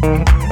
Thank